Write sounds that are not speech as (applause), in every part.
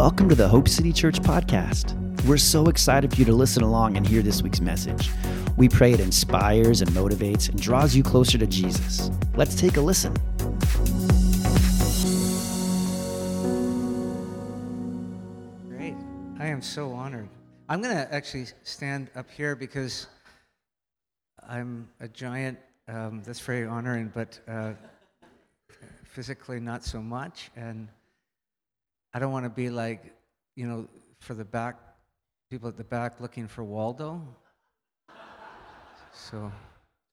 Welcome to the Hope City Church podcast. We're so excited for you to listen along and hear this week's message. We pray it inspires and motivates and draws you closer to Jesus. Let's take a listen. Great. I am so honored. I'm going to actually stand up here because I'm a giant. Um, that's very honoring, but uh, physically not so much. And I don't want to be like, you know, for the back, people at the back looking for Waldo. So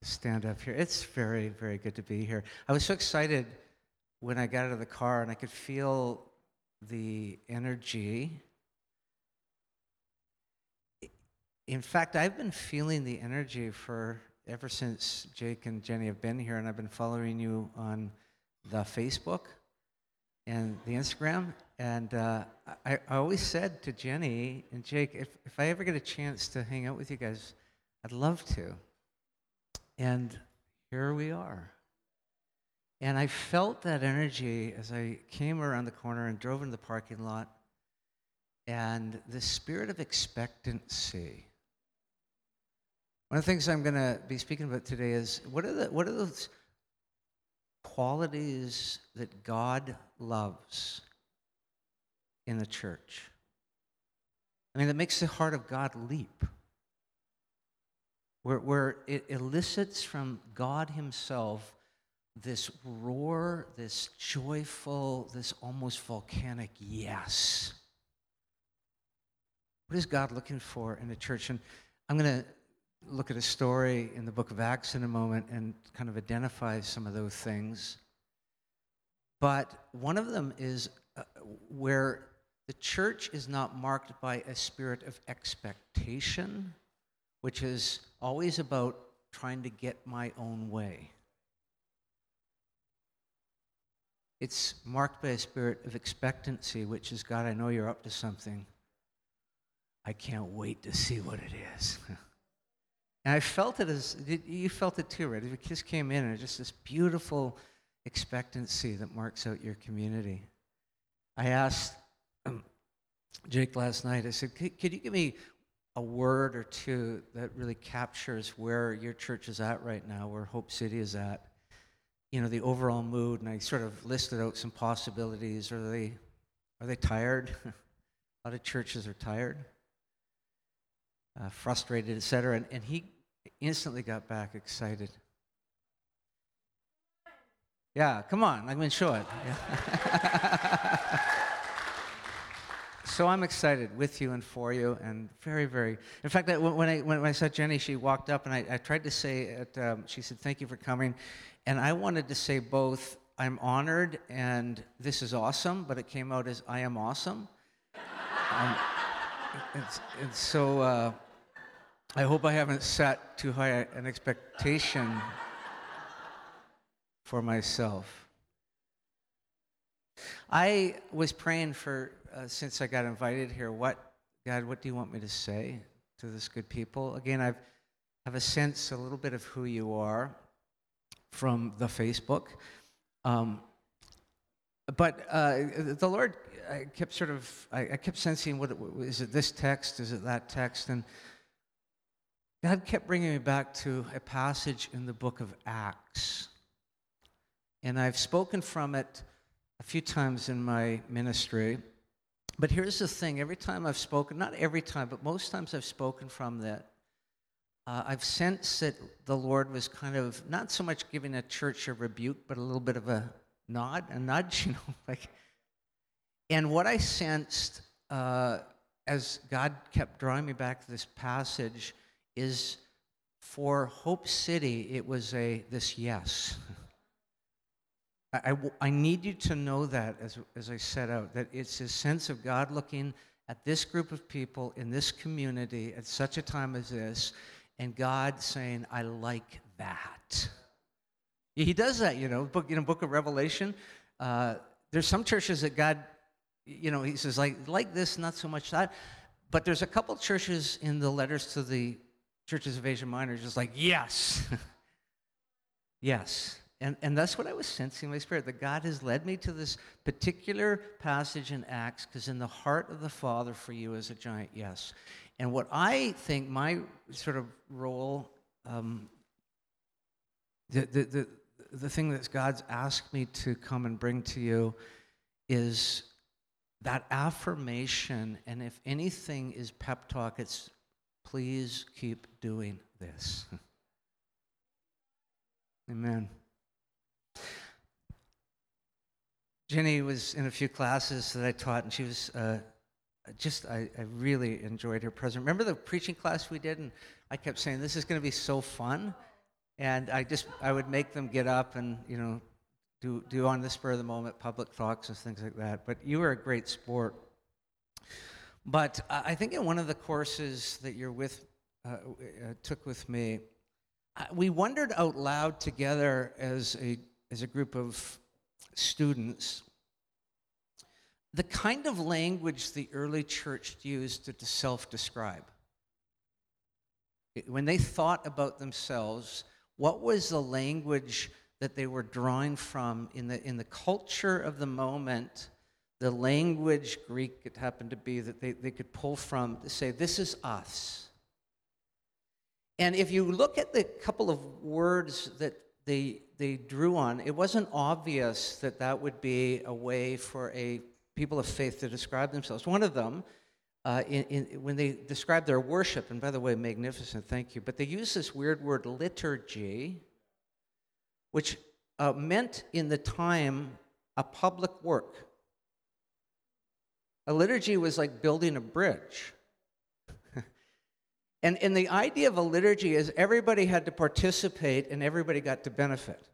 stand up here. It's very, very good to be here. I was so excited when I got out of the car and I could feel the energy. In fact, I've been feeling the energy for ever since Jake and Jenny have been here, and I've been following you on the Facebook and the Instagram. And uh, I, I always said to Jenny and Jake, if, if I ever get a chance to hang out with you guys, I'd love to. And here we are. And I felt that energy as I came around the corner and drove into the parking lot. And the spirit of expectancy. One of the things I'm going to be speaking about today is what are, the, what are those qualities that God loves in the church? I mean, that makes the heart of God leap. Where, where it elicits from God Himself this roar, this joyful, this almost volcanic yes. What is God looking for in the church? And I'm going to look at a story in the book of Acts in a moment and kind of identify some of those things. But one of them is uh, where the church is not marked by a spirit of expectation, which is always about trying to get my own way. It's marked by a spirit of expectancy, which is God, I know you're up to something. I can't wait to see what it is. (laughs) and I felt it as you felt it too, right? The kids came in and just this beautiful expectancy that marks out your community. I asked um, Jake last night, I said, could you give me a word or two that really captures where your church is at right now, where Hope City is at? you know, the overall mood, and I sort of listed out some possibilities. Are they, are they tired? (laughs) a lot of churches are tired, uh, frustrated, etc. And, and he instantly got back excited. Yeah, come on, I'm show it. Yeah. (laughs) so I'm excited with you and for you, and very, very. In fact, when I when I saw Jenny, she walked up, and I, I tried to say it. Um, she said, "Thank you for coming," And I wanted to say both, I'm honored and this is awesome, but it came out as I am awesome. (laughs) um, it's, it's so uh, I hope I haven't set too high an expectation for myself. I was praying for, uh, since I got invited here, what, God, what do you want me to say to this good people? Again, I have a sense, a little bit of who you are from the Facebook. Um, but uh, the Lord, I kept sort of, I, I kept sensing, what it this text? Is it that text? And God kept bringing me back to a passage in the book of Acts. And I've spoken from it a few times in my ministry. But here's the thing every time I've spoken, not every time, but most times I've spoken from that, uh, I've sensed that the Lord was kind of not so much giving a church a rebuke, but a little bit of a nod, a nudge, (laughs) you know, like. And what I sensed uh, as God kept drawing me back to this passage is for Hope City, it was a this yes. I, I, I need you to know that as, as I set out, that it's a sense of God looking at this group of people in this community at such a time as this and God saying, I like that. He does that, you know, book, you know, book of Revelation. Uh, there's some churches that God, you know, he says, like, like this, not so much that. But there's a couple churches in the letters to the churches of Asia Minor, just like, yes. (laughs) yes. and, and that's what I was sensing in my spirit, that God has led me to this particular passage in Acts, because in the heart of the Father for you is a giant yes. And what I think my sort of role, um, the, the, the, the thing that God's asked me to come and bring to you is that affirmation. And if anything is pep talk, it's please keep doing this. (laughs) Amen. Jenny was in a few classes that I taught, and she was uh, just, I, I really enjoyed her presence. Remember the preaching class we did? And I kept saying, This is going to be so fun. And I just, I would make them get up and, you know, do, do on the spur of the moment public talks and things like that. But you were a great sport. But I think in one of the courses that you're with, uh, uh, took with me, we wondered out loud together as a, as a group of students the kind of language the early church used to, to self describe. When they thought about themselves, what was the language that they were drawing from in the, in the culture of the moment? The language, Greek it happened to be, that they, they could pull from to say, This is us. And if you look at the couple of words that they, they drew on, it wasn't obvious that that would be a way for a people of faith to describe themselves. One of them, uh, in, in, when they describe their worship, and by the way, magnificent, thank you, but they use this weird word liturgy, which uh, meant in the time a public work. A liturgy was like building a bridge. (laughs) and, and the idea of a liturgy is everybody had to participate and everybody got to benefit.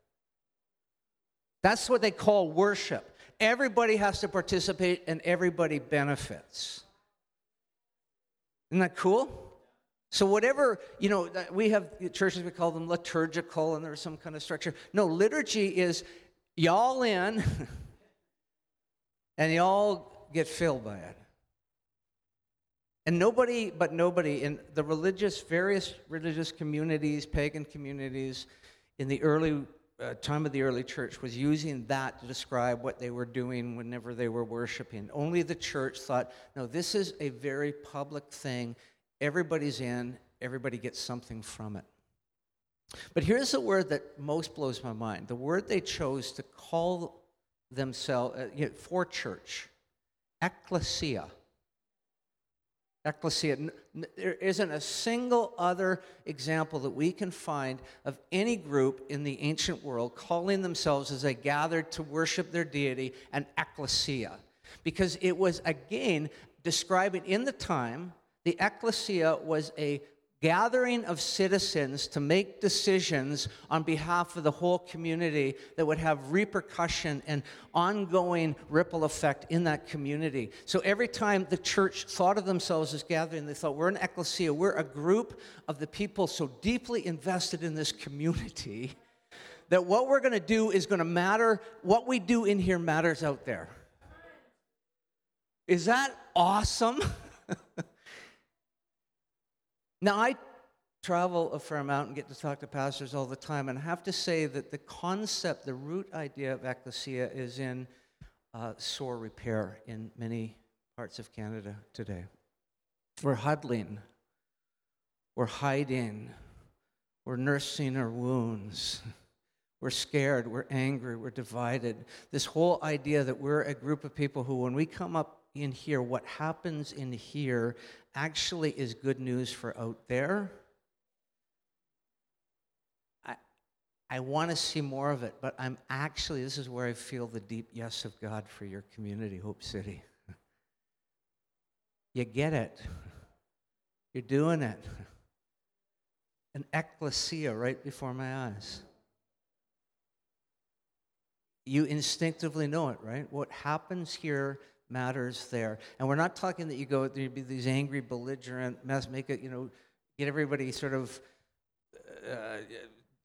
That's what they call worship. Everybody has to participate and everybody benefits. Isn't that cool? So, whatever, you know, we have churches, we call them liturgical and there's some kind of structure. No, liturgy is y'all in (laughs) and y'all get filled by it. And nobody, but nobody in the religious, various religious communities, pagan communities, in the early uh, time of the early church was using that to describe what they were doing whenever they were worshiping. Only the church thought, no, this is a very public thing. Everybody's in, everybody gets something from it. But here's the word that most blows my mind the word they chose to call themselves uh, you know, for church ecclesia. Ecclesia. There isn't a single other example that we can find of any group in the ancient world calling themselves as they gathered to worship their deity an ecclesia. Because it was, again, describing in the time, the ecclesia was a gathering of citizens to make decisions on behalf of the whole community that would have repercussion and ongoing ripple effect in that community. So every time the church thought of themselves as gathering, they thought, we're an ecclesia, we're a group of the people so deeply invested in this community (laughs) that what we're going to do is going to matter, what we do in here matters out there. Is that awesome? (laughs) Now, I travel a fair amount and get to talk to pastors all the time, and I have to say that the concept, the root idea of ecclesia is in uh, sore repair in many parts of Canada today. We're huddling, we're hiding, we're nursing our wounds. (laughs) We're scared, we're angry, we're divided. This whole idea that we're a group of people who, when we come up in here, what happens in here actually is good news for out there. I, I want to see more of it, but I'm actually, this is where I feel the deep yes of God for your community, Hope City. (laughs) You get it. You're doing it. An ecclesia right before my eyes. You instinctively know it, right? What happens here matters there. And we're not talking that you go, there'd be these angry, belligerent mess, make it, you know, get everybody sort of uh,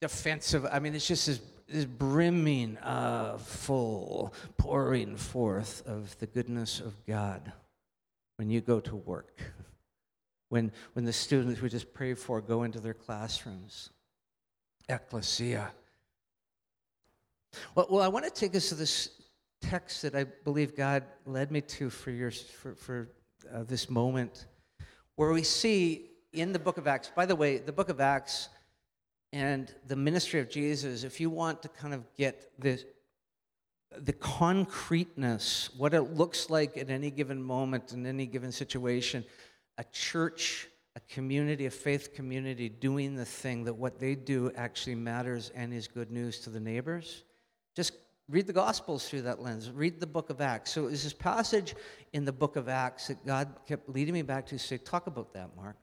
defensive. I mean, it's just this, this brimming, uh, full, pouring forth of the goodness of God when you go to work. When, when the students we just prayed for go into their classrooms. Ecclesia. Well, well, I want to take us to this text that I believe God led me to for, your, for, for uh, this moment, where we see in the book of Acts, by the way, the book of Acts and the ministry of Jesus, if you want to kind of get the, the concreteness, what it looks like at any given moment, in any given situation, a church, a community, a faith community doing the thing that what they do actually matters and is good news to the neighbors. Just read the Gospels through that lens. Read the book of Acts. So, is this passage in the book of Acts that God kept leading me back to say, talk about that, Mark.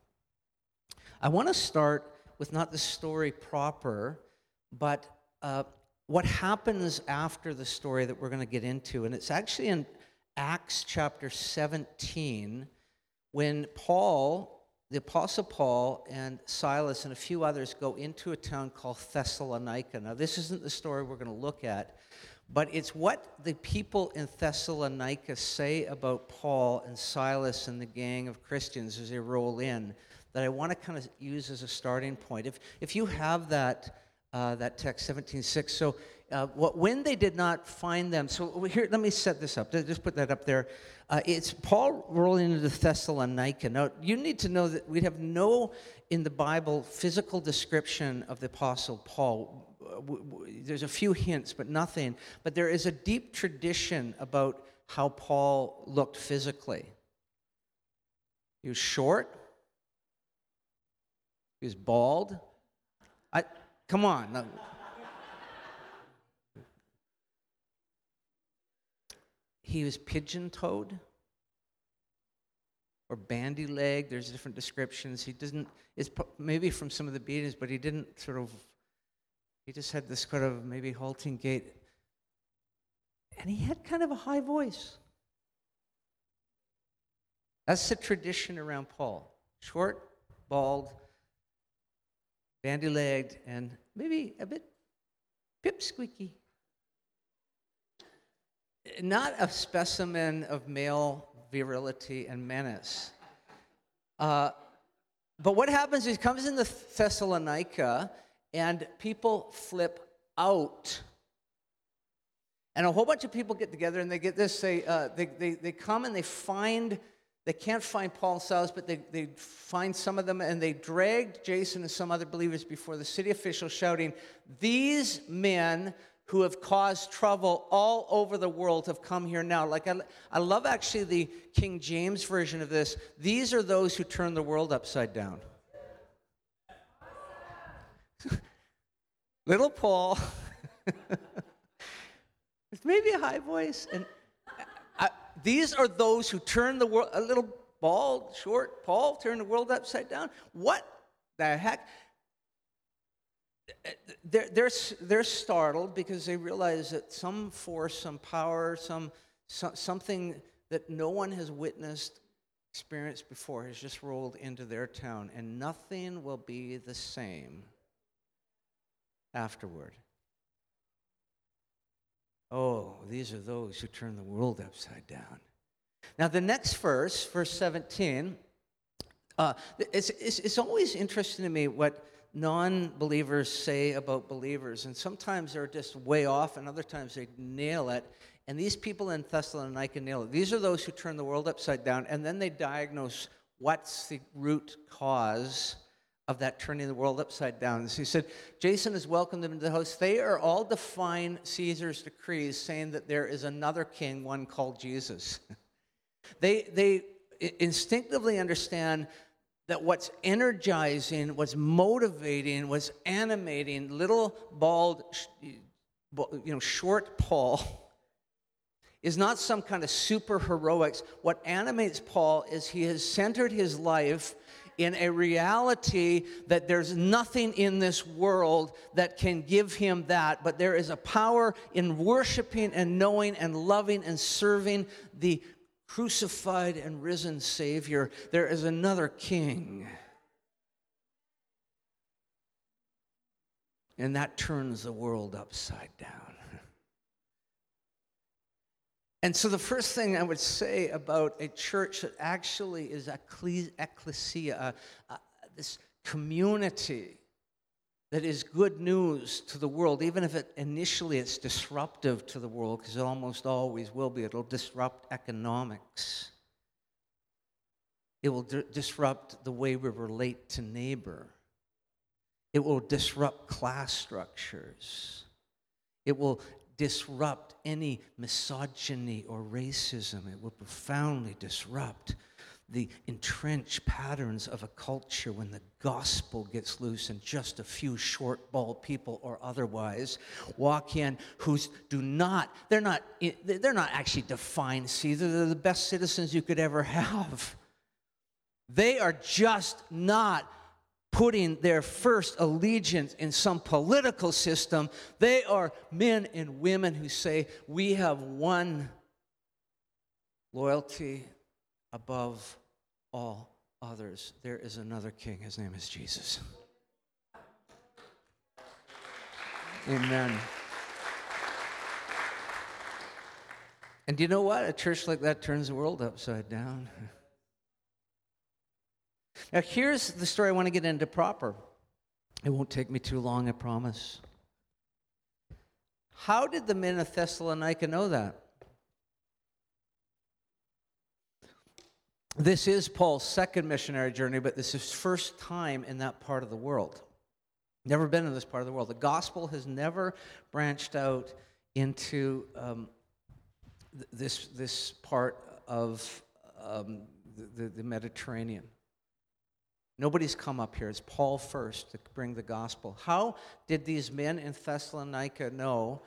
I want to start with not the story proper, but uh, what happens after the story that we're going to get into. And it's actually in Acts chapter 17 when Paul, the Apostle Paul, and Silas and a few others go into a town called Thessalonica. Now, this isn't the story we're going to look at, but it's what the people in Thessalonica say about Paul and Silas and the gang of Christians as they roll in that I want to kind of use as a starting point. If, if you have that, uh, that text 17.6, so uh, what, when they did not find them, so here, let me set this up. Just put that up there. Uh, it's Paul rolling into Thessalonica. Now, you need to know that we have no, in the Bible, physical description of the Apostle Paul. There's a few hints, but nothing. But there is a deep tradition about how Paul looked physically. He was short, he was bald. I, come on. He was pigeon toed or bandy legged. There's different descriptions. He doesn't, it's maybe from some of the beatings, but he didn't sort of, he just had this kind of maybe halting gait. And he had kind of a high voice. That's the tradition around Paul short, bald, bandy legged, and maybe a bit pipsqueaky. Not a specimen of male virility and menace. Uh, but what happens is he comes into Thessalonica and people flip out. And a whole bunch of people get together and they get this, they, uh, they, they, they come and they find they can't find Paul and Silas, but they, they find some of them and they dragged Jason and some other believers before the city officials, shouting, These men who have caused trouble all over the world have come here now. Like, I, I love actually the King James version of this. These are those who turn the world upside down. Little Paul, (laughs) It's maybe a high voice, and these are those who turn the world, a little bald, short Paul, turn the world upside down. What the heck? They're, they're, they're startled because they realize that some force, some power, some, some, something that no one has witnessed, experienced before has just rolled into their town, and nothing will be the same afterward. Oh, these are those who turn the world upside down. Now, the next verse, verse 17, uh, it's, it's, it's always interesting to me what non believers say about believers. And sometimes they're just way off, and other times they nail it. And these people in Thessalonica nail it. These are those who turn the world upside down, and then they diagnose what's the root cause of that turning the world upside down. He said, Jason has welcomed them into the house. They are all defying Caesar's decrees, saying that there is another king, one called Jesus. (laughs) they, they instinctively understand that what's energizing, what's motivating, what's animating little bald, you know, short Paul (laughs) is not some kind of super heroics. What animates Paul is he has centered his life in a reality that there's nothing in this world that can give him that, but there is a power in worshiping and knowing and loving and serving the crucified and risen Savior. There is another King. And that turns the world upside down. And so, the first thing I would say about a church that actually is ecclesia, uh, uh, this community that is good news to the world, even if it initially it's disruptive to the world, because it almost always will be. It'll disrupt economics. It will d- disrupt the way we relate to neighbor. It will disrupt class structures. It will disrupt any misogyny or racism. It will profoundly disrupt the entrenched patterns of a culture when the gospel gets loose and just a few short bald people or otherwise walk in who do not they're not they're not actually defined see they're the best citizens you could ever have they are just not putting their first allegiance in some political system. They are men and women who say, We have one loyalty above all others. There is another king. His name is Jesus. Amen. And do you know what? A church like that turns the world upside down. (laughs) Now, here's the story I want to get into proper. It won't take me too long, I promise. How did the men of Thessalonica know that? This is Paul's second missionary journey, but this is first time in that part of the world. Never been in this part of the world. The gospel has never branched out into um, th- this, this part of um, the, the Mediterranean. Nobody's come up here. It's Paul first to bring the gospel. How did these men in Thessalonica know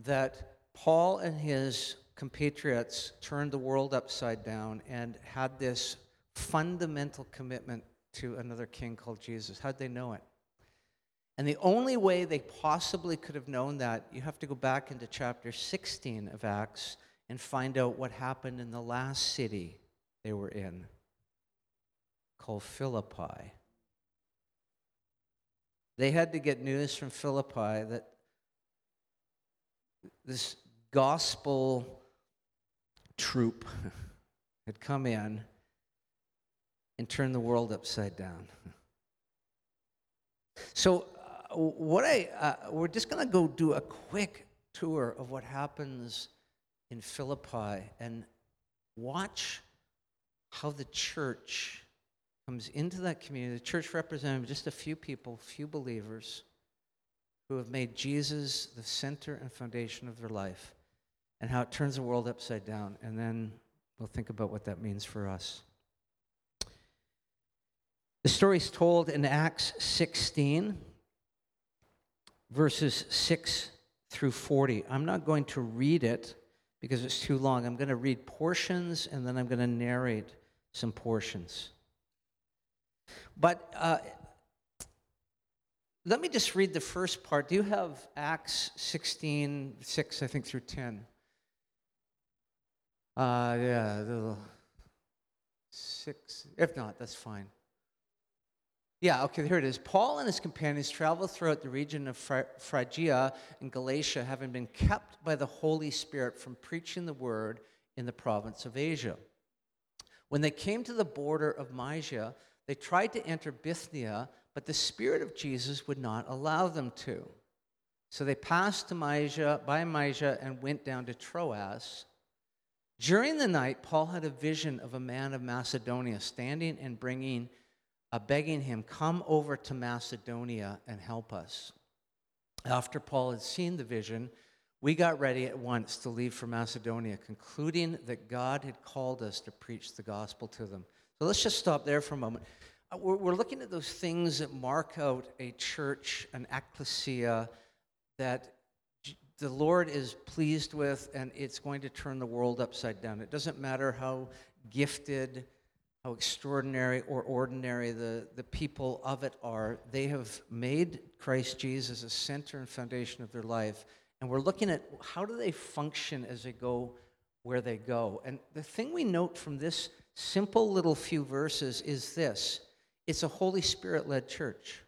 that Paul and his compatriots turned the world upside down and had this fundamental commitment to another king called Jesus? How'd they know it? And the only way they possibly could have known that, you have to go back into chapter 16 of Acts and find out what happened in the last city they were in called Philippi. They had to get news from Philippi that this gospel troop (laughs) had come in and turned the world upside down. (laughs) So, uh, what I uh, we're just going to go do a quick tour of what happens in Philippi and watch how the church comes into that community. The church represents just a few people, few believers who have made Jesus the center and foundation of their life and how it turns the world upside down. And then we'll think about what that means for us. The story is told in Acts 16, verses 6 through 40. I'm not going to read it because it's too long. I'm going to read portions and then I'm going to narrate some portions. But uh, let me just read the first part. Do you have Acts 16, 6, I think, through 10? Uh, yeah, six. If not, that's fine. Yeah, okay, here it is. Paul and his companions traveled throughout the region of Phrygia and Galatia, having been kept by the Holy Spirit from preaching the word in the province of Asia. When they came to the border of Mysia, they tried to enter Bithynia, but the Spirit of Jesus would not allow them to. So they passed to Mysia, by Mysia and went down to Troas. During the night, Paul had a vision of a man of Macedonia standing and bringing, uh, begging him, "Come over to Macedonia and help us." After Paul had seen the vision, we got ready at once to leave for Macedonia, concluding that God had called us to preach the gospel to them. So let's just stop there for a moment. Uh, we're, we're looking at those things that mark out a church, an ecclesia, that the Lord is pleased with, and it's going to turn the world upside down. It doesn't matter how gifted, how extraordinary or ordinary the, the people of it are, they have made Christ Jesus a center and foundation of their life. And we're looking at how do they function as they go where they go. And the thing we note from this simple little few verses is this it's a Holy Spirit led church.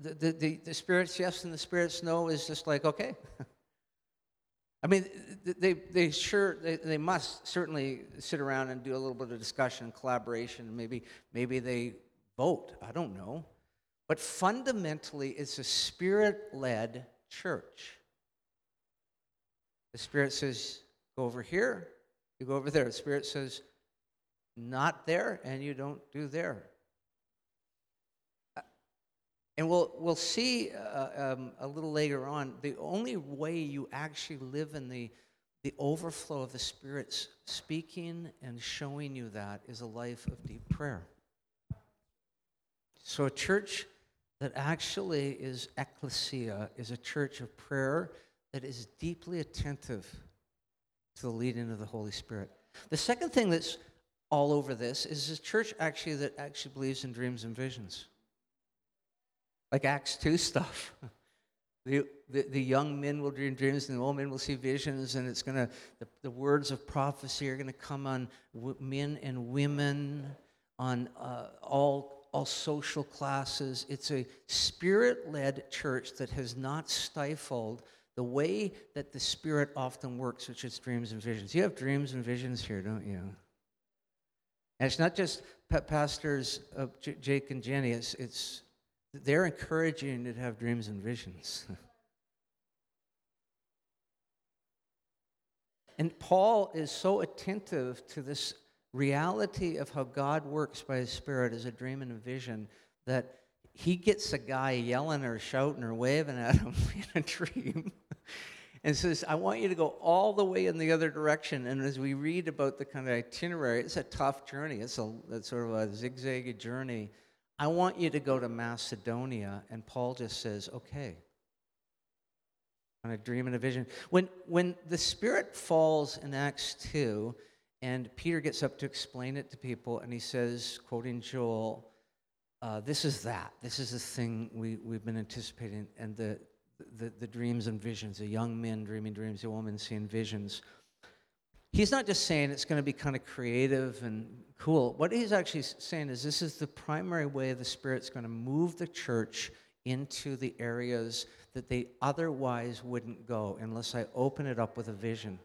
The, the, the, the, Spirit's yes and the Spirit's no is just like, okay. (laughs) I mean, they, they sure, they, they must certainly sit around and do a little bit of discussion, collaboration, maybe, maybe they vote. I don't know. But fundamentally, it's a spirit led church. The Spirit says, go over here, you go over there. The Spirit says, not there, and you don't do there. And we'll, we'll see uh, um, a little later on the only way you actually live in the, the overflow of the Spirit's speaking and showing you that is a life of deep prayer. So, a church that actually is ecclesia is a church of prayer that is deeply attentive to the leading of the Holy Spirit. The second thing that's all over this is a church actually that actually believes in dreams and visions. Like Acts 2 stuff. (laughs) The, the, the, young men will dream dreams and the old men will see visions and it's going to the, the words of prophecy are going to come on w- men and women on uh, all all social classes it's a spirit-led church that has not stifled the way that the spirit often works which is dreams and visions. You have dreams and visions here don't you? And it's not just pastors of J- Jake and Jenny, it's, it's they're encouraging you to have dreams and visions. (laughs) and Paul is so attentive to this reality of how God works by his Spirit as a dream and a vision that he gets a guy yelling or shouting or waving at him (laughs) in a dream and says, I want you to go all the way in the other direction. And as we read about the kind of itinerary, it's a tough journey. It's a it's sort of a zigzag journey. I want you to go to Macedonia. And Paul just says, okay. On a dream and a vision. When, when the Spirit falls in Acts 2, and Peter gets up to explain it to people, and he says, quoting Joel, uh, this is that. This is the thing we, we've been anticipating. And the, the, the dreams and visions, the young men dreaming dreams, the woman seeing visions. He's not just saying it's going to be kind of creative and cool. What he's actually saying is this is the primary way the Spirit's going to move the church into the areas that they otherwise wouldn't go unless I open it up with a vision.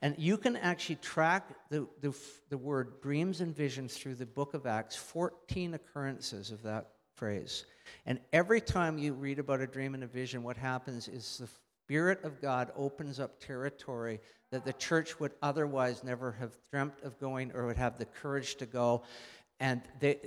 And you can actually track the, the, the word dreams and visions through the book of Acts, 14 occurrences of that phrase. And every time you read about a dream and a vision, what happens is the Spirit of God opens up territory that the church would otherwise never have dreamt of going or would have the courage to go. And they,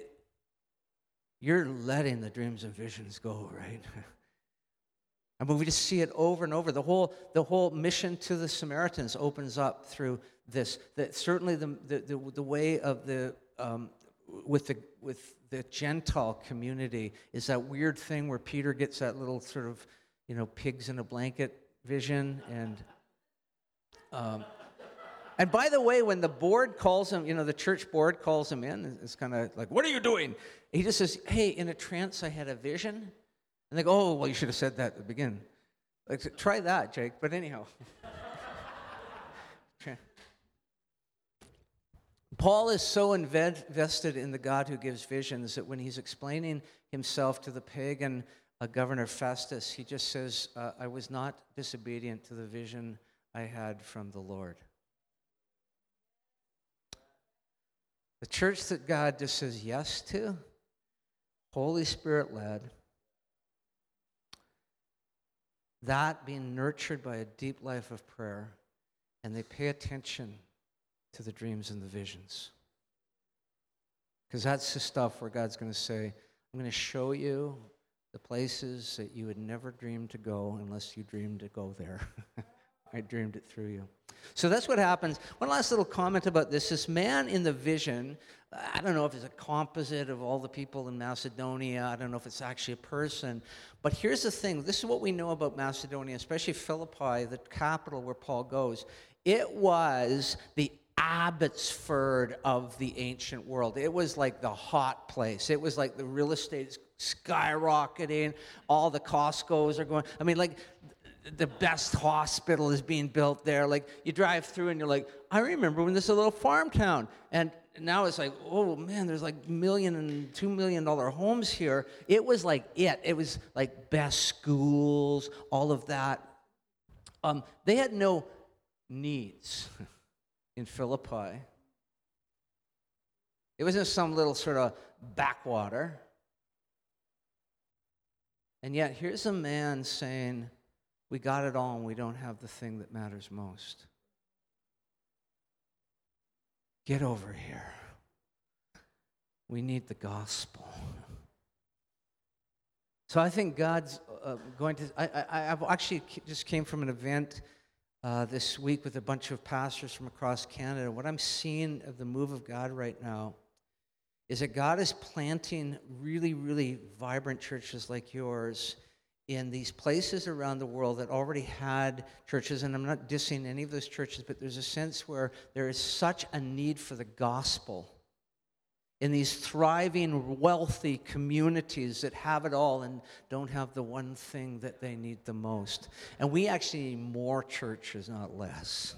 you're letting the dreams and visions go, right? (laughs) I mean, we just see it over and over. The whole, the whole mission to the Samaritans opens up through this. That certainly the, the, the, the way of the, um, with the, with the Gentile community is that weird thing where Peter gets that little sort of, you know, pigs in a blanket vision. And, um, and by the way, when the board calls him, you know, the church board calls him in, it's kind of like, what are you doing? He just says, hey, in a trance, I had a vision. And they go, oh, well, you should have said that at the beginning. Like, try that, Jake. But anyhow. (laughs) Paul is so invested in the God who gives visions that when he's explaining himself to the pagan uh, governor Festus, he just says, uh, I was not disobedient to the vision I had from the Lord. The church that God just says yes to, Holy Spirit led, that being nurtured by a deep life of prayer, and they pay attention to the dreams and the visions. Because that's the stuff where God's going to say, I'm going to show you the places that you would never dream to go unless you dreamed to go there. (laughs) I dreamed it through you. So that's what happens. One last little comment about this. This man in the vision, I don't know if it's a composite of all the people in Macedonia. I don't know if it's actually a person. But here's the thing this is what we know about Macedonia, especially Philippi, the capital where Paul goes. It was the Abbotsford of the ancient world. It was like the hot place. It was like the real estate is skyrocketing. All the Costco's are going. I mean, like the best hospital is being built there. Like you drive through and you're like, I remember when this is a little farm town. And now it's like, oh man, there's like million and two million dollar homes here. It was like it. It was like best schools, all of that. Um, they had no needs. (laughs) in Philippi. It wasn't some little sort of backwater. And yet, here's a man saying, We got it all and we don't have the thing that matters most. Get over here. We need the gospel. So I think God's uh, going to. I, I, have actually just came from an event uh, this week with a bunch of pastors from across Canada. What I'm seeing of the move of God right now is that God is planting really, really vibrant churches like yours in these places around the world that already had churches. And I'm not dissing any of those churches, but there's a sense where there is such a need for the gospel in these thriving, wealthy communities that have it all and don't have the one thing that they need the most. And we actually need more churches, not less.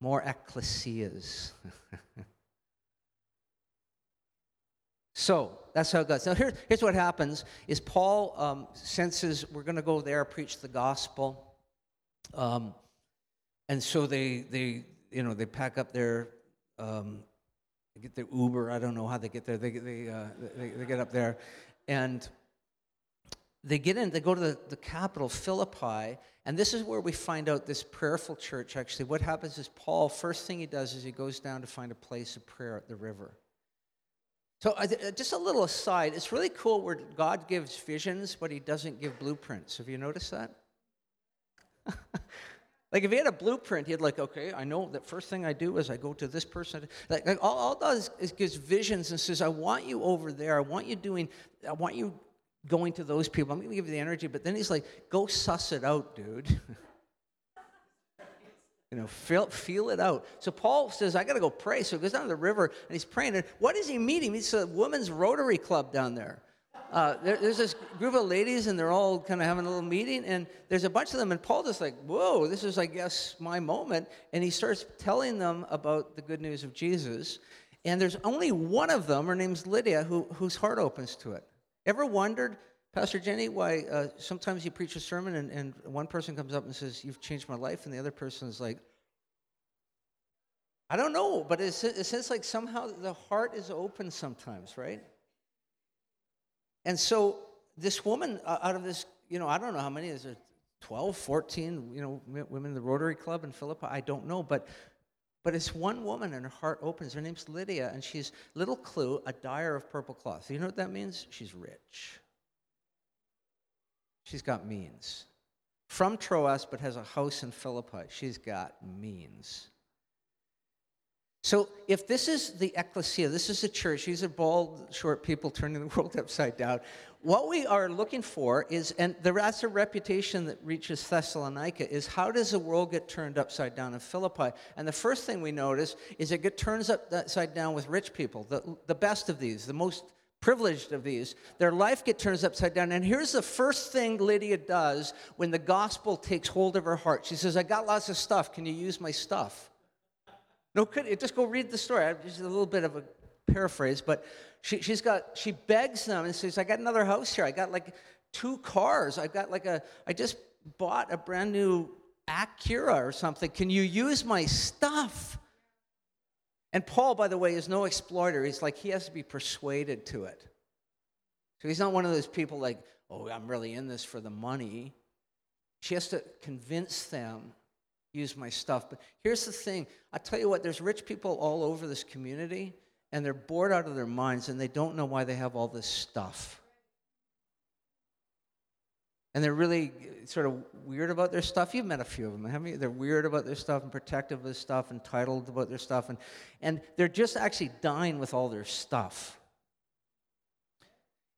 More ecclesias. (laughs) so that's how it goes. Now here, here's what happens: is Paul um, senses we're going to go there, preach the gospel, um, and so they they you know they pack up their um, they get their Uber. I don't know how they get there. They, they, uh, they, they, get up there. And they get in, they go to the, the capital, Philippi. And this is where we find out this prayerful church actually. What happens is Paul, first thing he does is he goes down to find a place of prayer at the river. So, uh, just a little aside, it's really cool where God gives visions, but he doesn't give blueprints. Have you noticed that? (laughs) Like if he had a blueprint, he'd like, okay, I know that first thing I do is I go to this person. Like, like all, all does is gives visions and says, I want you over there. I want you doing, I want you going to those people. I'm going to give you the energy. But then he's like, go suss it out, dude. (laughs) you know, feel, feel it out. So Paul says, I got to go pray. So he goes down to the river and he's praying. And what is he meeting? He's a women's Rotary Club down there uh, there, there's this group of ladies, and they're all kind of having a little meeting, and there's a bunch of them, and Paul just like, whoa, this is, I guess, my moment, and he starts telling them about the good news of Jesus, and there's only one of them, her name's Lydia, who, whose heart opens to it. Ever wondered, Pastor Jenny, why uh, sometimes you preach a sermon, and, and one person comes up and says, you've changed my life, and the other person is like, I don't know, but it's, it seems like somehow the heart is open sometimes, right? And so this woman, uh, out of this, you know, I don't know how many, is there 12, 14, you know, women in the Rotary Club in Philippi? I don't know, but but it's one woman and her heart opens. Her name's Lydia, and she's, little clue, a dyer of purple cloth. You know what that means? She's rich. She's got means. From Troas, but has a house in Philippi. She's got means. So, if this is the ecclesia, this is the church, these are bald, short people turning the (laughs) world upside down. What we are looking for is, and that's a reputation that reaches Thessalonica, is how does the world get turned upside down in Philippi? And the first thing we notice is it turned upside down with rich people, the, the best of these, the most privileged of these. Their life gets turned upside down. And here's the first thing Lydia does when the gospel takes hold of her heart. She says, I got lots of stuff. Can you use my stuff? No, just go read the story. Just a little bit of a paraphrase, but she, she's got she begs them and says, "I got another house here. I got like two cars. I've got like a. I just bought a brand new Acura or something. Can you use my stuff?" And Paul, by the way, is no exploiter. He's like he has to be persuaded to it. So he's not one of those people like, "Oh, I'm really in this for the money." She has to convince them use my stuff. But here's the thing I tell you what, there's rich people all over this community, and they're bored out of their minds, and they don't know why they have all this stuff. And they're really uh, sort of weird about their stuff. You've met a few of them, haven't you? They're weird about their stuff and protective of their stuff, and entitled about their stuff, and, and they're just actually dying with all their stuff.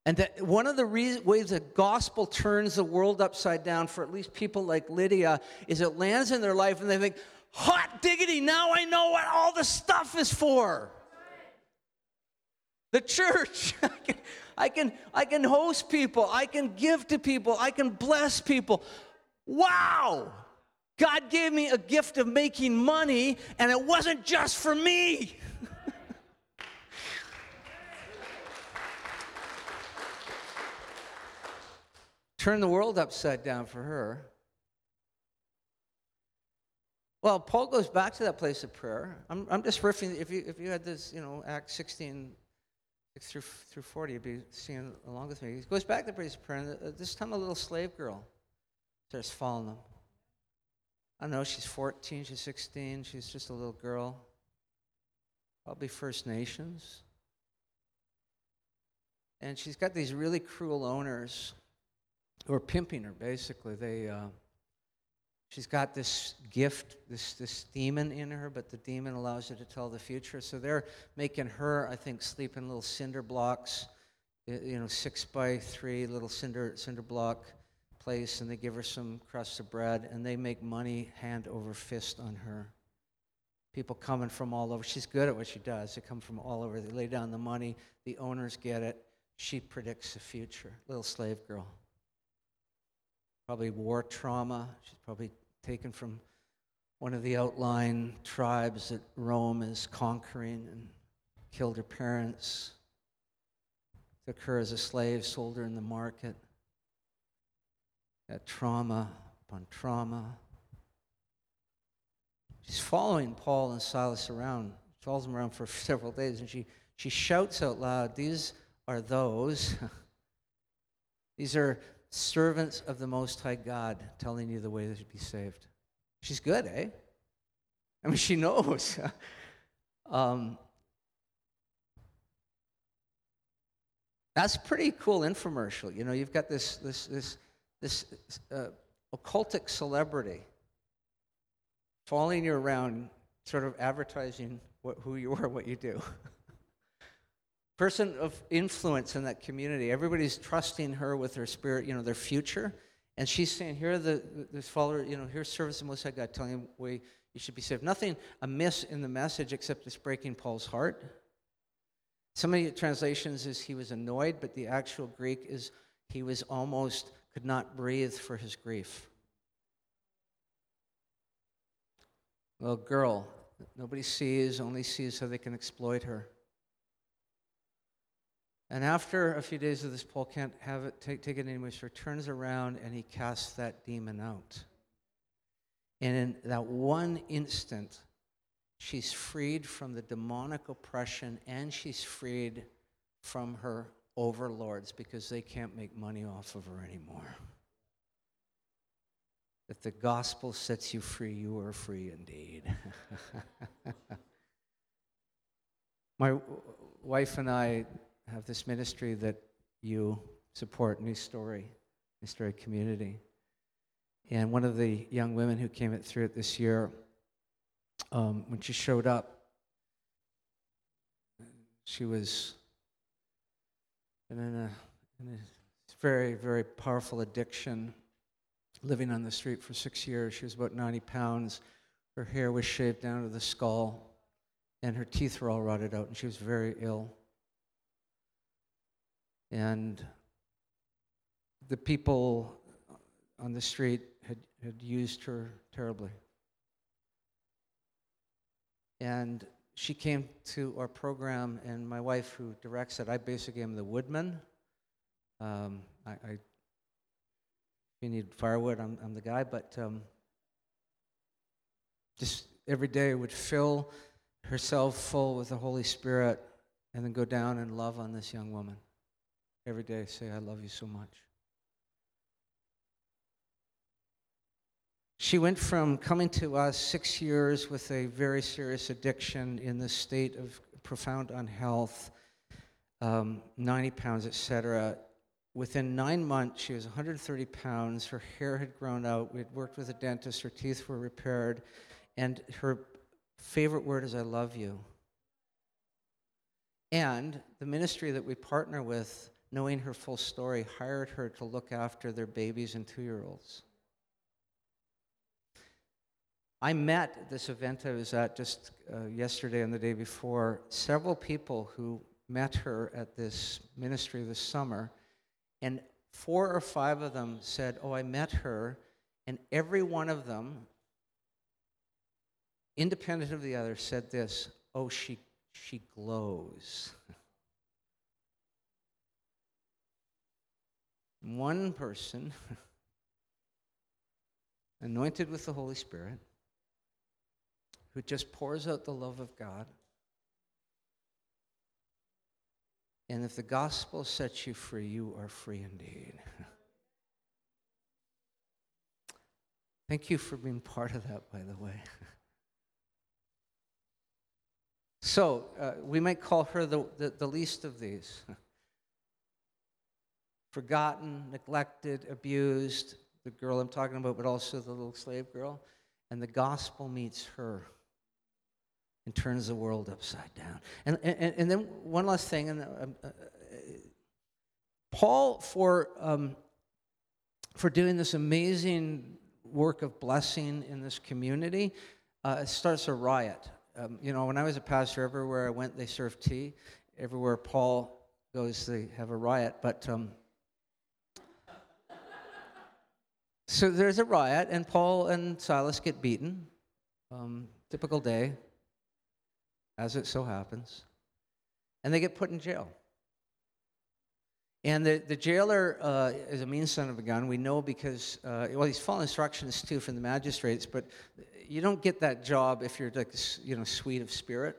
And that one of the ways the gospel turns the world upside down for at least people like Lydia is it lands in their life and they think, hot diggity, now I know what all the stuff is for. The church. (laughs) I can, I can, I can host people. I can give to people. I can bless people. Wow! God gave me a gift of making money, and it wasn't just for me. Turn the world upside down for her. Well, Paul goes back to that place of prayer. I'm, I'm just riffing. If you, if you had this, you know, Acts 16, through through 40, you'd be seeing along with me. He goes back to Praise Prayer, and uh, this time a little slave girl starts following him. I know, she's 14, she's 16, she's just a little girl. Probably First Nations. And she's got these really cruel owners who are pimping her, basically. They, uh, she's got this gift, this, this demon in her, but the demon allows her to tell the future. So they're making her, I think, sleep in little cinder blocks, you know, six by three little cinder, cinder block place, and they give her some crusts of bread, and they make money hand over fist on her. People coming from all over. She's good at what she does. They come from all over. They lay down the money. The owners get it. She predicts the future. Little slave girl. Probably war trauma. She's probably taken from one of the outlying tribes that Rome is conquering and killed her parents. Took her as a slave, sold her in the market. That trauma upon trauma. She's following Paul and Silas around, she follows them around for (laughs) several days, and she, she shouts out loud, These are those. (laughs) These are servants of the Most High God telling you the way to be saved. She's good, eh? I mean, (laughs) she knows. (laughs) um, that's pretty cool infomercial. You know, you've got this this this this uh, occultic celebrity following you around, sort of advertising what, who you (laughs) are, what you do. Person of influence in that community. Everybody's trusting her with their spirit, you know, their future. And she's saying, here are the this follower, you know, here's service of Most High God telling you way you should be saved. Nothing amiss in the message except it's breaking Paul's heart. Some of the translations is he was annoyed, but the actual Greek is he was almost could not breathe for his grief. Little girl, nobody sees, only sees how they can exploit her. And after a few days of this, Paul can't have it, take, take it anymore, so turns around and he casts that demon out. And in that one instant, she's freed from the demonic oppression and she's freed from her overlords because they can't make money off of her anymore. If the gospel sets you free, you are free indeed. (laughs) My wife and I have this ministry that you support, New Story, New Story Community. And one of the young women who came through it this year, um, when she showed up, she was in a, in a very, very powerful addiction, living on the street for six years. She was about 90 pounds. Her hair was shaved down to the skull, and her teeth were all rotted out, and she was very ill. And the people on the street had, had used her terribly. And she came to our program, and my wife, who directs it, I basically am the woodman. Um, I, I, if you need firewood, I'm, I'm the guy, but um, just every day would fill herself full with the Holy Spirit and then go down and love on this young woman. Every day, say, I love you so much. She went from coming to us six years with a very serious addiction in the state of profound unhealth, um, 90 pounds, etc. Within nine months, she was 130 pounds. Her hair had grown out. We had worked with a dentist. Her teeth were repaired. And her favorite word is, I love you. And the ministry that we partner with, knowing her full story, hired her to look after their babies and two year olds. I met this event I was at just uh, yesterday and the day before several people who met her at this ministry this summer, and four or five of them said, Oh, I met her, and every one of them, independent of the other, said this Oh, she, she glows. (laughs) one person, (laughs) anointed with the Holy Spirit, who just pours out the love of God. And if the gospel sets you free, you are free indeed. (laughs) Thank you for being part of that, by the way. (laughs) So uh, we might call her the, the, the least of these. Forgotten, neglected, abused, the girl I'm talking about, but also the little slave girl. And the gospel meets her and turns the world upside down. And, and, and then one last thing, and uh, uh, Paul, for, um, for doing this amazing work of blessing in this community, uh, starts a riot. Um, you know, when I was a pastor, everywhere I went, they served tea. Everywhere Paul goes, they have a riot. But um, so there's a riot, and Paul and Silas get beaten. Um, typical day, as it so happens. And they get put in jail. And the, the jailer uh, is a mean son of a gun. We know because, uh, well, he's following instructions too from the magistrates, but you don't get that job if you're like, you know, sweet of spirit.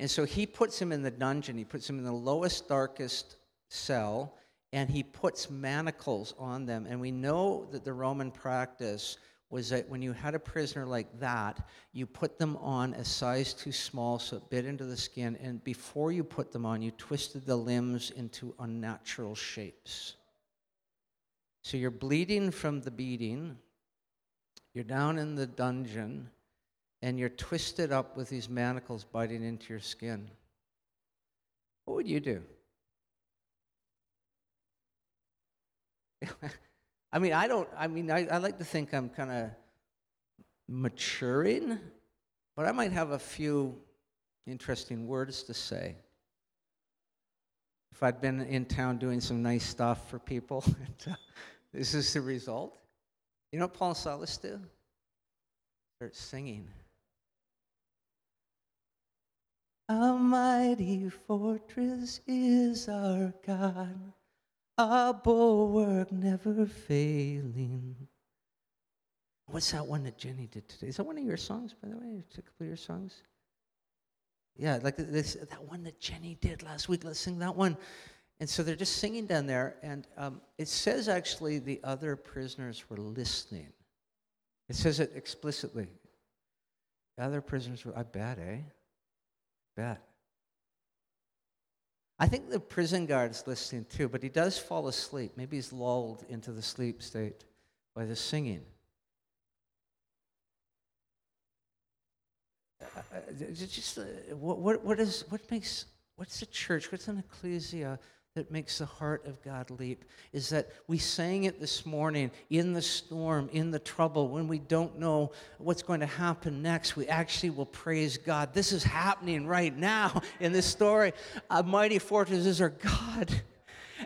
And so he puts him in the dungeon. He puts him in the lowest, darkest cell, and he puts manacles on them. And we know that the Roman practice was that when you had a prisoner like that, you put them on a size too small so it bit into the skin, and before you put them on, you twisted the limbs into unnatural shapes. So you're bleeding from the beating, you're down in the dungeon, and you're twisted up with these manacles biting into your skin. What would you do? (laughs) I mean, I don't, I mean, I, I like to think I'm kind of maturing, but I might have a few interesting words to say. If I'd been in town doing some nice stuff for people, (laughs) uh, this is the result. You know what Paul and Silas do? Start singing. A mighty fortress is our God a bulwark never failing. What's that one that Jenny did today? Is that one of your songs, by the way? It's A couple of your songs? Yeah, like this, that one that Jenny did last week. Let's sing that one. And so they're just singing down there, and um, it says actually the other prisoners were listening. It says it explicitly. The other prisoners were, I bet, eh? Bet. I think the prison guard is listening too, but he does fall asleep. Maybe he's lulled into the sleep state by the singing. Uh, uh just uh, what, what, what, is, what makes, what's a church, what's an ecclesia that makes the heart of God leap is that we sang it this morning in the storm, in the trouble, when we don't know what's going to happen next. We actually will praise God. This is happening right now in this story. A mighty fortress is our God. (laughs)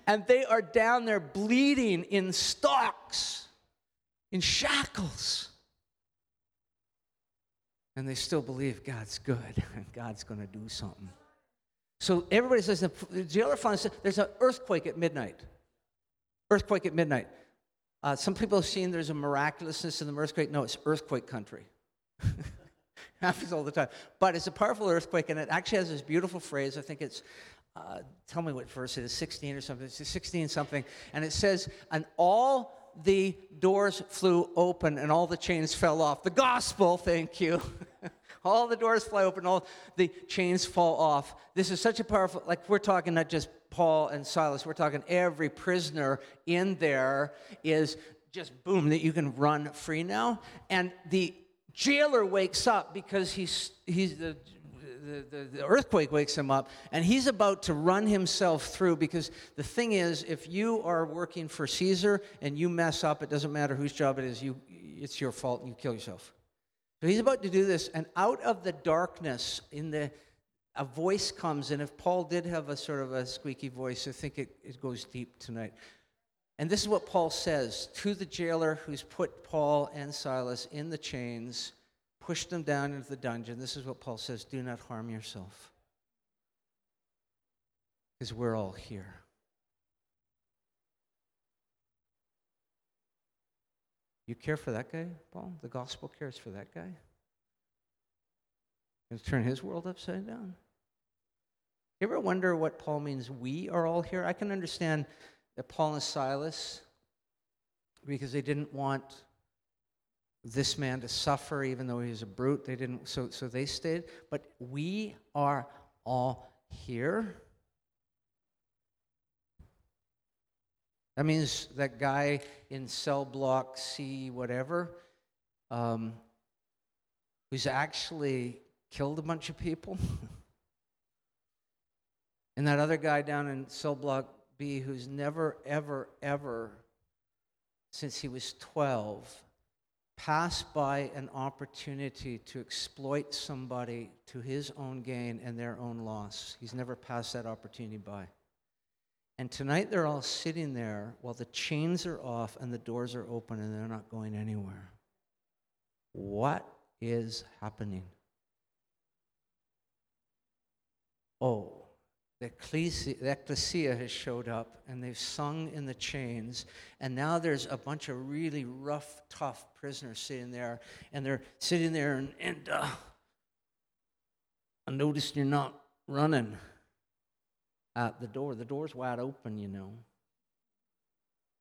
And they are down there bleeding in stocks, in shackles. And they still believe God's good (laughs) and God's going to do something. So everybody says the jailer finds there's an earthquake at midnight. Earthquake at midnight. Uh, some people have seen there's a miraculousness in the earthquake. No, it's earthquake country. (laughs) happens all the time. But it's a powerful earthquake, and it actually has this beautiful phrase. I think it's, uh, tell me what verse it is, 16 or something. It's 16 something. And it says, and all the doors flew open and all the chains fell off. The gospel, thank you. (laughs) All the doors fly open, all the chains fall off. This is such a powerful, like we're talking not just Paul and Silas, we're talking every prisoner in there is just boom, that you can run free now. And the jailer wakes up because he's, he's the, the, the, the, earthquake wakes him up, and he's about to run himself through because the thing is, if you are working for Caesar and you mess up, it doesn't matter whose job it is, you, it's your fault and you kill yourself. So he's about to do this, and out of the darkness, in the a voice comes, and if Paul did have a sort of a squeaky voice, I think it, it goes deep tonight. And this is what Paul says to the jailer who's put Paul and Silas in the chains, pushed them down into the dungeon. This is what Paul says Do not harm yourself, because we're all here. You care for that guy, Paul? The gospel cares for that guy? To turn his world upside down? You ever wonder what Paul means, we are all here? I can understand that Paul and Silas, because they didn't want this man to suffer, even though he was a brute, they didn't, so, so they stayed. But we are all here. That means that guy in cell block C, whatever, um, who's actually killed a bunch of people. (laughs) and that other guy down in cell block B who's never, ever, ever, since he was 12, passed by an opportunity to exploit somebody to his own gain and their own loss. He's never passed that opportunity by. And tonight they're all sitting there while the chains are off and the doors are open and they're not going anywhere. What is happening? Oh, the ecclesia, the ecclesia has showed up and they've sung in the chains. And now there's a bunch of really rough, tough prisoners sitting there. And they're sitting there and, and uh, I noticed you're not running at the door. The door's wide open, you know.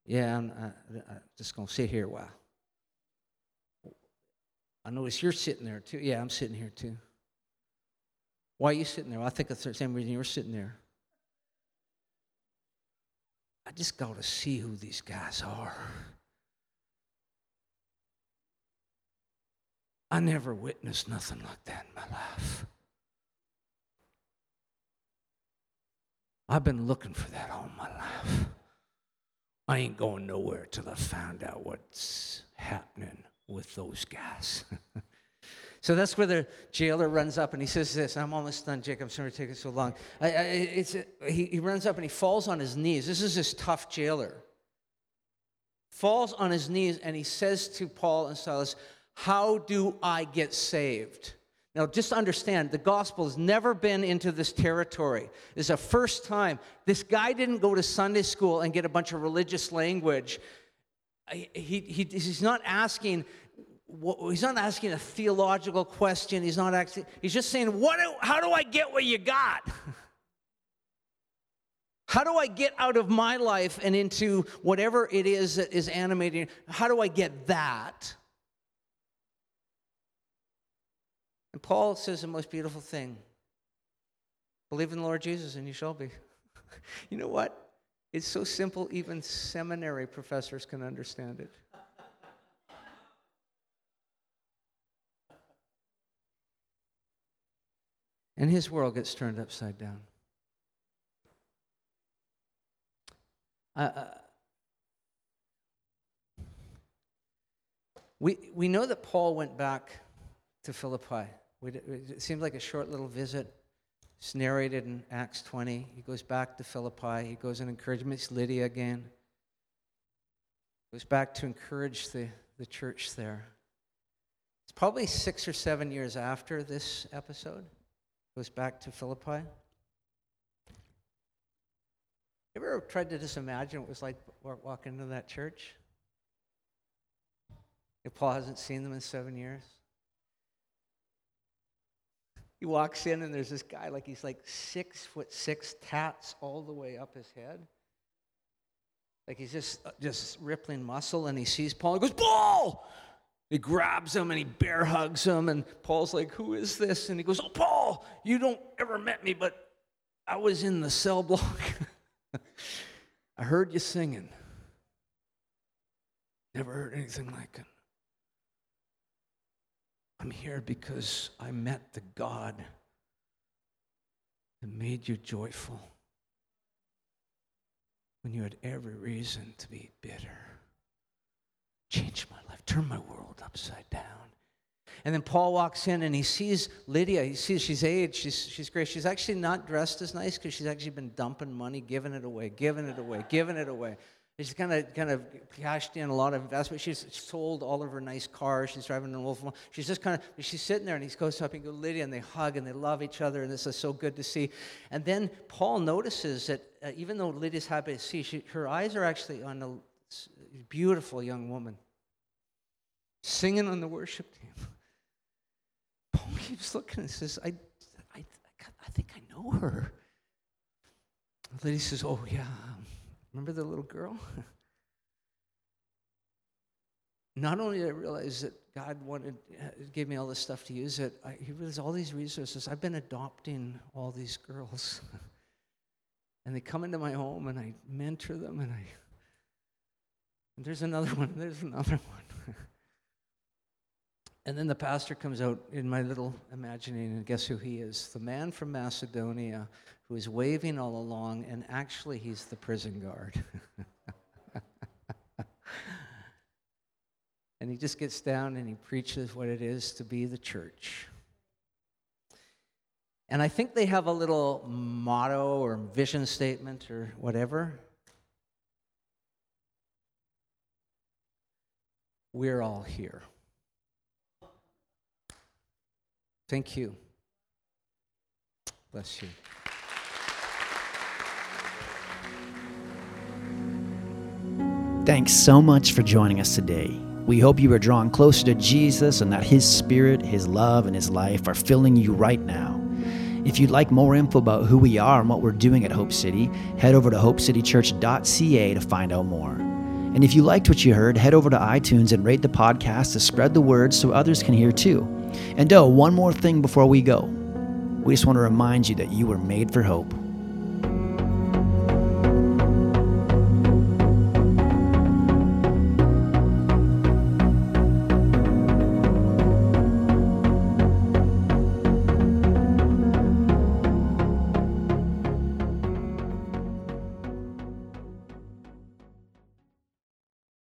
Yeah, I'm, I, am just going to sit here a while. I notice you're sitting there too. Yeah, I'm sitting here too. Why are you sitting there? Well, I think it's the same reason you're sitting there. I just got to see who these guys are. I never witnessed nothing like that in my life. I've been looking for that all my life. I ain't going nowhere till I found out what's happening with those guys. (laughs) so that's where the jailer runs up and he says this. I'm almost done, Jacob. I'm sorry it's taking so long. I, I, it's, he, he runs up and he falls on his knees. This is this tough jailer. Falls on his knees and he says to Paul and Silas, How do I get saved? Now, just understand, the gospel has never been into this territory. This is a first time. This guy didn't go to Sunday school and get a bunch of religious language. He, he, he's not asking. He's not asking a theological question. He's not asking. He's just saying, "What? Do, how do I get what you got? (laughs) How do I get out of my life and into whatever it is that is animating? How do I get that?" And Paul says the most beautiful thing believe in the Lord Jesus and you shall be. (laughs) you know what? It's so simple, even seminary professors can understand it. and his world gets turned upside down. Uh, we, we know that Paul went back to Philippi. It seems like a short little visit. It's narrated in Acts 20. He goes back to Philippi. He goes and encourages Lydia again. Goes back to encourage the, the church there. It's probably six or seven years after this episode. Goes back to Philippi. Ever tried to just imagine what it was like walking into that church? If Paul hasn't seen them in seven years? He walks in and there's this guy, like he's like six foot six, tats all the way up his head. Like he's just uh, just rippling muscle, and he sees Paul and goes, Paul! He grabs him and he bear hugs him, and Paul's like, Who is this? And he goes, Oh, Paul, you don't ever met me, but I was in the cell block. (laughs) I heard you singing. Never heard anything like it. I'm here because I met the God that made you joyful when you had every reason to be bitter. Change my life, turn my world upside down. And then Paul walks in and he sees Lydia. He sees she's aged, she's, she's great. She's actually not dressed as nice because she's actually been dumping money, giving it away, giving it away, giving it away. She's kind of kind of cashed in a lot of investment. She's sold all of her nice cars. She's driving a Wolf. She's just kind of she's sitting there, and he goes up and goes Lydia, and they hug and they love each other, and this is so good to see. And then Paul notices that uh, even though Lydia's happy to see, she, her eyes are actually on a beautiful young woman singing on the worship team. (laughs) Paul keeps looking and says, "I, I, I think I know her." Lydia says, Oh, yeah, remember the little girl? (laughs) Not only did I realize that God wanted, uh, gave me all this stuff to use it, I, he realized all these resources. I've been adopting all these girls. (laughs) and they come into my home and I mentor them and I, and there's another (laughs) one, there's another one. And then the pastor comes out in my little imagining, and guess who he is? The man from Macedonia who is waving all along, and actually he's the prison guard. (laughs) and he just gets down and he preaches what it is to be the church. And I think they have a little motto or vision statement or whatever. We're all here. Thank you. Bless you. Thanks so much for joining us today. We hope you are drawn closer to Jesus and that His Spirit, His love, and His life are filling you right now. If you'd like more info about who we are and what we're doing at Hope City, head over to hopecitychurch.ca to find out more. And if you liked what you heard, head over to iTunes and rate the podcast to spread the word so others can hear too. And oh, one more thing before we go. We just want to remind you that you were made for hope.